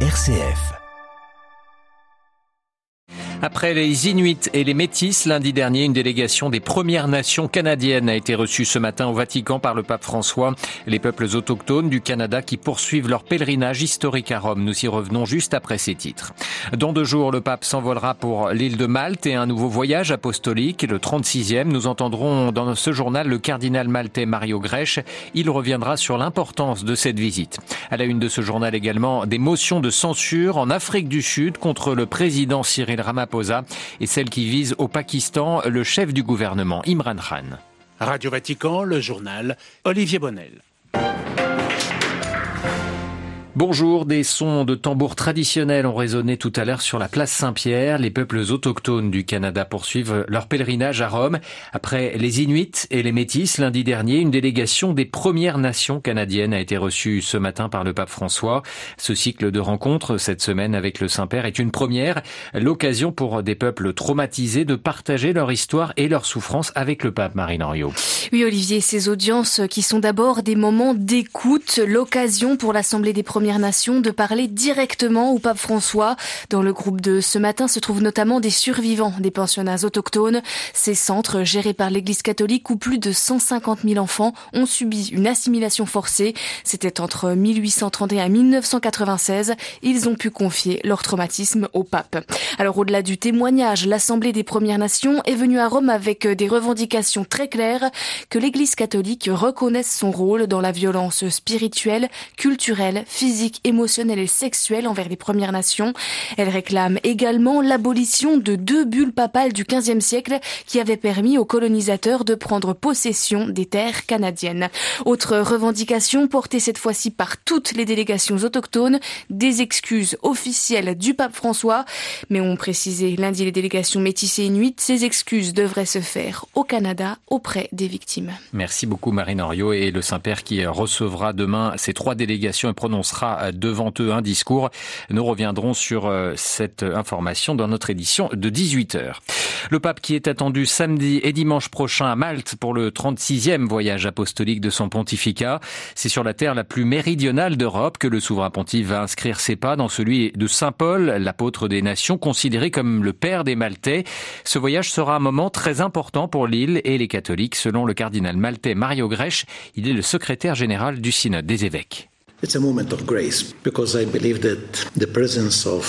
RCF. Après les Inuits et les Métis, lundi dernier, une délégation des Premières Nations canadiennes a été reçue ce matin au Vatican par le pape François. Les peuples autochtones du Canada qui poursuivent leur pèlerinage historique à Rome. Nous y revenons juste après ces titres. Dans deux jours, le pape s'envolera pour l'île de Malte et un nouveau voyage apostolique, le 36e. Nous entendrons dans ce journal le cardinal maltais Mario Grèche. Il reviendra sur l'importance de cette visite. À la une de ce journal également, des motions de censure en Afrique du Sud contre le président Cyril Ramaphosa et celle qui vise au Pakistan le chef du gouvernement Imran Khan. Radio Vatican, le journal Olivier Bonnel. Bonjour, des sons de tambours traditionnels ont résonné tout à l'heure sur la place Saint-Pierre. Les peuples autochtones du Canada poursuivent leur pèlerinage à Rome. Après les Inuits et les Métis, lundi dernier, une délégation des Premières Nations canadiennes a été reçue ce matin par le pape François. Ce cycle de rencontres cette semaine avec le Saint-Père est une première, l'occasion pour des peuples traumatisés de partager leur histoire et leur souffrance avec le pape Marine Henriot. Oui, Olivier, ces audiences qui sont d'abord des moments d'écoute, l'occasion pour l'Assemblée des Premières Nations de parler directement au pape François. Dans le groupe de ce matin se trouvent notamment des survivants des pensionnats autochtones. Ces centres gérés par l'Église catholique où plus de 150 000 enfants ont subi une assimilation forcée. C'était entre 1831 et 1996. Ils ont pu confier leur traumatisme au pape. Alors au-delà du témoignage, l'Assemblée des Premières Nations est venue à Rome avec des revendications très claires que l'Église catholique reconnaisse son rôle dans la violence spirituelle, culturelle, physique physique, émotionnelle et sexuelle envers les Premières Nations. Elle réclame également l'abolition de deux bulles papales du XVe siècle qui avaient permis aux colonisateurs de prendre possession des terres canadiennes. Autre revendication portée cette fois-ci par toutes les délégations autochtones, des excuses officielles du pape François. Mais on précisé lundi les délégations métissées inuites, ces excuses devraient se faire au Canada auprès des victimes. Merci beaucoup Marine Henriot et le Saint-Père qui recevra demain ces trois délégations et prononcera devant eux un discours. Nous reviendrons sur euh, cette information dans notre édition de 18h. Le pape qui est attendu samedi et dimanche prochain à Malte pour le 36e voyage apostolique de son pontificat. C'est sur la terre la plus méridionale d'Europe que le souverain pontife va inscrire ses pas dans celui de Saint Paul, l'apôtre des nations, considéré comme le père des Maltais. Ce voyage sera un moment très important pour l'île et les catholiques, selon le cardinal maltais Mario Grèche. Il est le secrétaire général du synode des évêques. It's a moment of grace because I believe that the presence of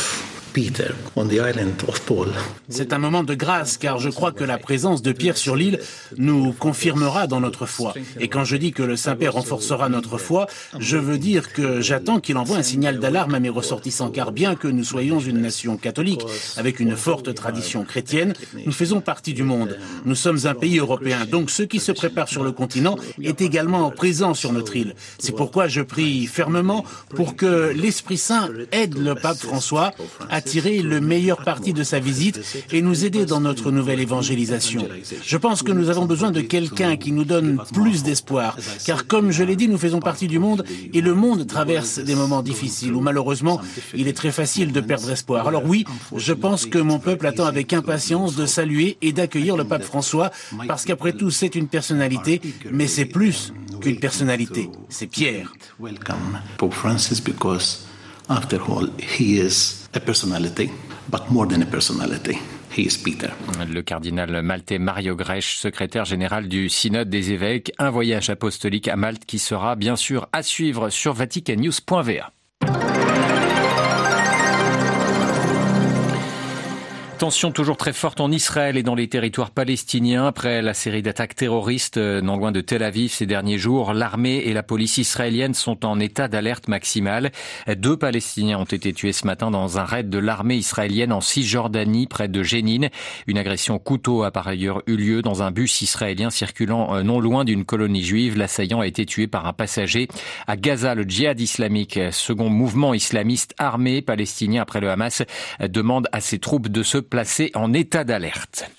C'est un moment de grâce car je crois que la présence de Pierre sur l'île nous confirmera dans notre foi. Et quand je dis que le Saint-Père renforcera notre foi, je veux dire que j'attends qu'il envoie un signal d'alarme à mes ressortissants car bien que nous soyons une nation catholique avec une forte tradition chrétienne, nous faisons partie du monde. Nous sommes un pays européen. Donc ce qui se prépare sur le continent est également présent sur notre île. C'est pourquoi je prie fermement pour que l'Esprit Saint aide le pape François à tirer le meilleur parti de sa visite et nous aider dans notre nouvelle évangélisation. Je pense que nous avons besoin de quelqu'un qui nous donne plus d'espoir, car comme je l'ai dit, nous faisons partie du monde et le monde traverse des moments difficiles où malheureusement il est très facile de perdre espoir. Alors oui, je pense que mon peuple attend avec impatience de saluer et d'accueillir le pape François, parce qu'après tout c'est une personnalité, mais c'est plus qu'une personnalité, c'est Pierre. Pope Francis, because after all, he is personality, but more than a personality. He is Peter. Le cardinal maltais Mario Grech, secrétaire général du Synode des évêques, un voyage apostolique à Malte qui sera bien sûr à suivre sur vaticannews.va. Tension toujours très forte en Israël et dans les territoires palestiniens après la série d'attaques terroristes euh, non loin de Tel Aviv ces derniers jours. L'armée et la police israélienne sont en état d'alerte maximale. Deux Palestiniens ont été tués ce matin dans un raid de l'armée israélienne en Cisjordanie près de Jénine. Une agression couteau a par ailleurs eu lieu dans un bus israélien circulant euh, non loin d'une colonie juive. L'assaillant a été tué par un passager. À Gaza, le djihad islamique, second mouvement islamiste armé palestinien après le Hamas, demande à ses troupes de se placés en état d'alerte.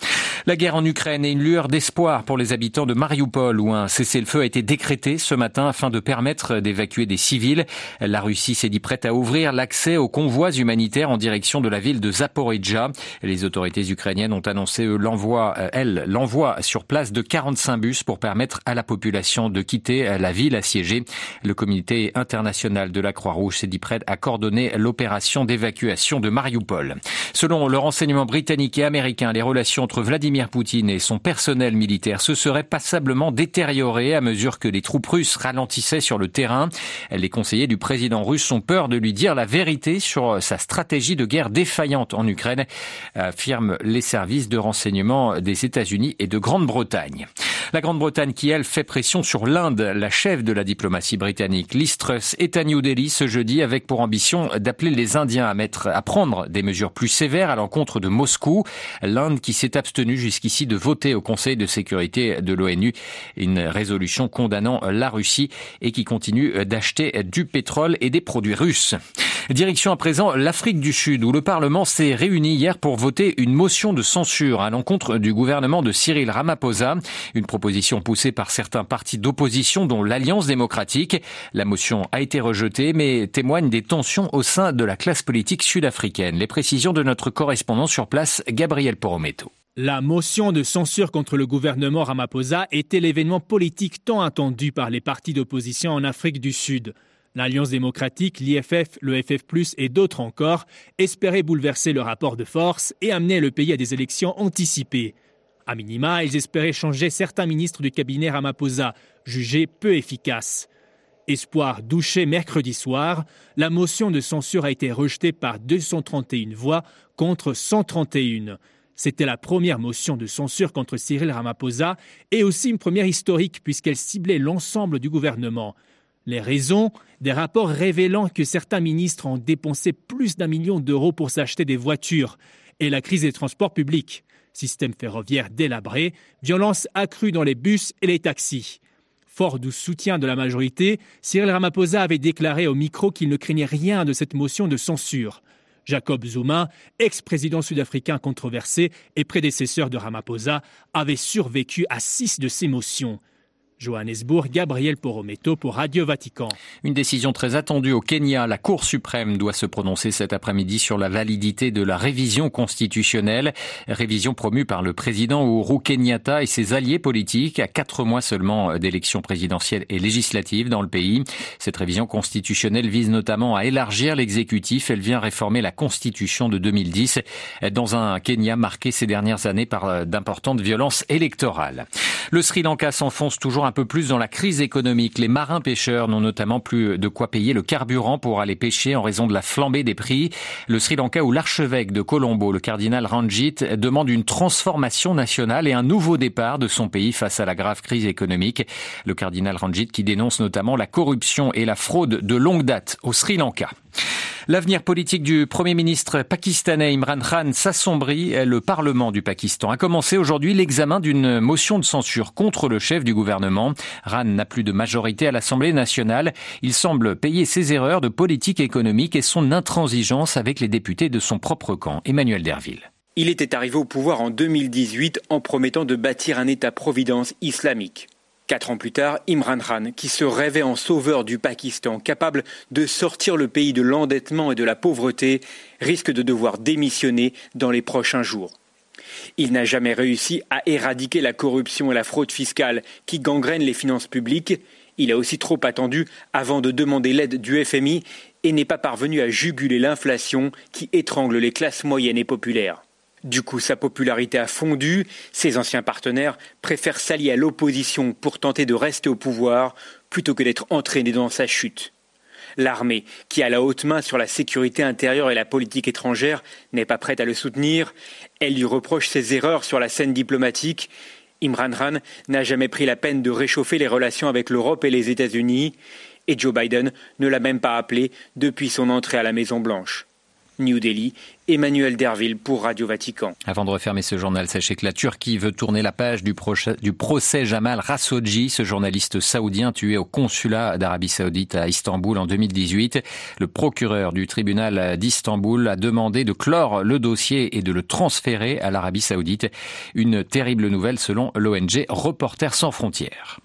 La guerre en Ukraine est une lueur d'espoir pour les habitants de Mariupol où un cessez-le-feu a été décrété ce matin afin de permettre d'évacuer des civils. La Russie s'est dit prête à ouvrir l'accès aux convois humanitaires en direction de la ville de Zaporizhia. Les autorités ukrainiennes ont annoncé l'envoi, euh, elles, l'envoi sur place de 45 bus pour permettre à la population de quitter la ville assiégée. Le comité international de la Croix-Rouge s'est dit prêt à coordonner l'opération d'évacuation de Mariupol. Selon le renseignement britannique et américain, les relations entre Vladimir Poutine et son personnel militaire se seraient passablement détériorés à mesure que les troupes russes ralentissaient sur le terrain. Les conseillers du président russe ont peur de lui dire la vérité sur sa stratégie de guerre défaillante en Ukraine, affirment les services de renseignement des États-Unis et de Grande-Bretagne. La Grande-Bretagne qui, elle, fait pression sur l'Inde, la chef de la diplomatie britannique. Liz Truss est à New Delhi ce jeudi avec pour ambition d'appeler les Indiens à mettre, à prendre des mesures plus sévères à l'encontre de Moscou. L'Inde qui s'est abstenue jusqu'ici de voter au Conseil de sécurité de l'ONU une résolution condamnant la Russie et qui continue d'acheter du pétrole et des produits russes. Direction à présent l'Afrique du Sud où le Parlement s'est réuni hier pour voter une motion de censure à l'encontre du gouvernement de Cyril Ramaphosa, une proposition poussée par certains partis d'opposition dont l'Alliance démocratique. La motion a été rejetée mais témoigne des tensions au sein de la classe politique sud-africaine. Les précisions de notre correspondant sur place, Gabriel Porometo. La motion de censure contre le gouvernement Ramaphosa était l'événement politique tant attendu par les partis d'opposition en Afrique du Sud. L'Alliance démocratique, l'IFF, le FF+, et d'autres encore espéraient bouleverser le rapport de force et amener le pays à des élections anticipées. À minima, ils espéraient changer certains ministres du cabinet Ramaphosa, jugés peu efficaces. Espoir douché mercredi soir, la motion de censure a été rejetée par 231 voix contre 131. C'était la première motion de censure contre Cyril Ramaphosa et aussi une première historique puisqu'elle ciblait l'ensemble du gouvernement. Les raisons Des rapports révélant que certains ministres ont dépensé plus d'un million d'euros pour s'acheter des voitures et la crise des transports publics. Système ferroviaire délabré, violence accrue dans les bus et les taxis. Fort du soutien de la majorité, Cyril Ramaphosa avait déclaré au micro qu'il ne craignait rien de cette motion de censure. Jacob Zuma, ex-président sud-africain controversé et prédécesseur de Ramaphosa, avait survécu à six de ces motions. Johannesburg, Gabriel Porometo pour Radio Vatican. Une décision très attendue au Kenya. La Cour suprême doit se prononcer cet après-midi sur la validité de la révision constitutionnelle. Révision promue par le président Uhuru Kenyatta et ses alliés politiques à quatre mois seulement d'élections présidentielles et législatives dans le pays. Cette révision constitutionnelle vise notamment à élargir l'exécutif. Elle vient réformer la constitution de 2010 dans un Kenya marqué ces dernières années par d'importantes violences électorales. Le Sri Lanka s'enfonce toujours un peu plus dans la crise économique. Les marins pêcheurs n'ont notamment plus de quoi payer le carburant pour aller pêcher en raison de la flambée des prix. Le Sri Lanka où l'archevêque de Colombo, le cardinal Ranjit, demande une transformation nationale et un nouveau départ de son pays face à la grave crise économique. Le cardinal Ranjit qui dénonce notamment la corruption et la fraude de longue date au Sri Lanka. L'avenir politique du Premier ministre pakistanais Imran Khan s'assombrit. Le Parlement du Pakistan a commencé aujourd'hui l'examen d'une motion de censure contre le chef du gouvernement. Khan n'a plus de majorité à l'Assemblée nationale. Il semble payer ses erreurs de politique économique et son intransigeance avec les députés de son propre camp. Emmanuel Derville. Il était arrivé au pouvoir en 2018 en promettant de bâtir un État-providence islamique. Quatre ans plus tard, Imran Khan, qui se rêvait en sauveur du Pakistan, capable de sortir le pays de l'endettement et de la pauvreté, risque de devoir démissionner dans les prochains jours. Il n'a jamais réussi à éradiquer la corruption et la fraude fiscale qui gangrènent les finances publiques. Il a aussi trop attendu avant de demander l'aide du FMI et n'est pas parvenu à juguler l'inflation qui étrangle les classes moyennes et populaires. Du coup, sa popularité a fondu, ses anciens partenaires préfèrent s'allier à l'opposition pour tenter de rester au pouvoir plutôt que d'être entraînés dans sa chute. L'armée, qui a la haute main sur la sécurité intérieure et la politique étrangère, n'est pas prête à le soutenir. Elle lui reproche ses erreurs sur la scène diplomatique. Imran Khan n'a jamais pris la peine de réchauffer les relations avec l'Europe et les États-Unis. Et Joe Biden ne l'a même pas appelé depuis son entrée à la Maison Blanche. New Delhi, Emmanuel Derville pour Radio Vatican. Avant de refermer ce journal, sachez que la Turquie veut tourner la page du, procès Jamal Khashoggi, ce journaliste saoudien tué au consulat d'Arabie Saoudite à Istanbul en 2018. Le procureur du tribunal d'Istanbul a demandé de clore le dossier et de le transférer à l'Arabie Saoudite. Une terrible nouvelle selon l'ONG Reporters sans frontières.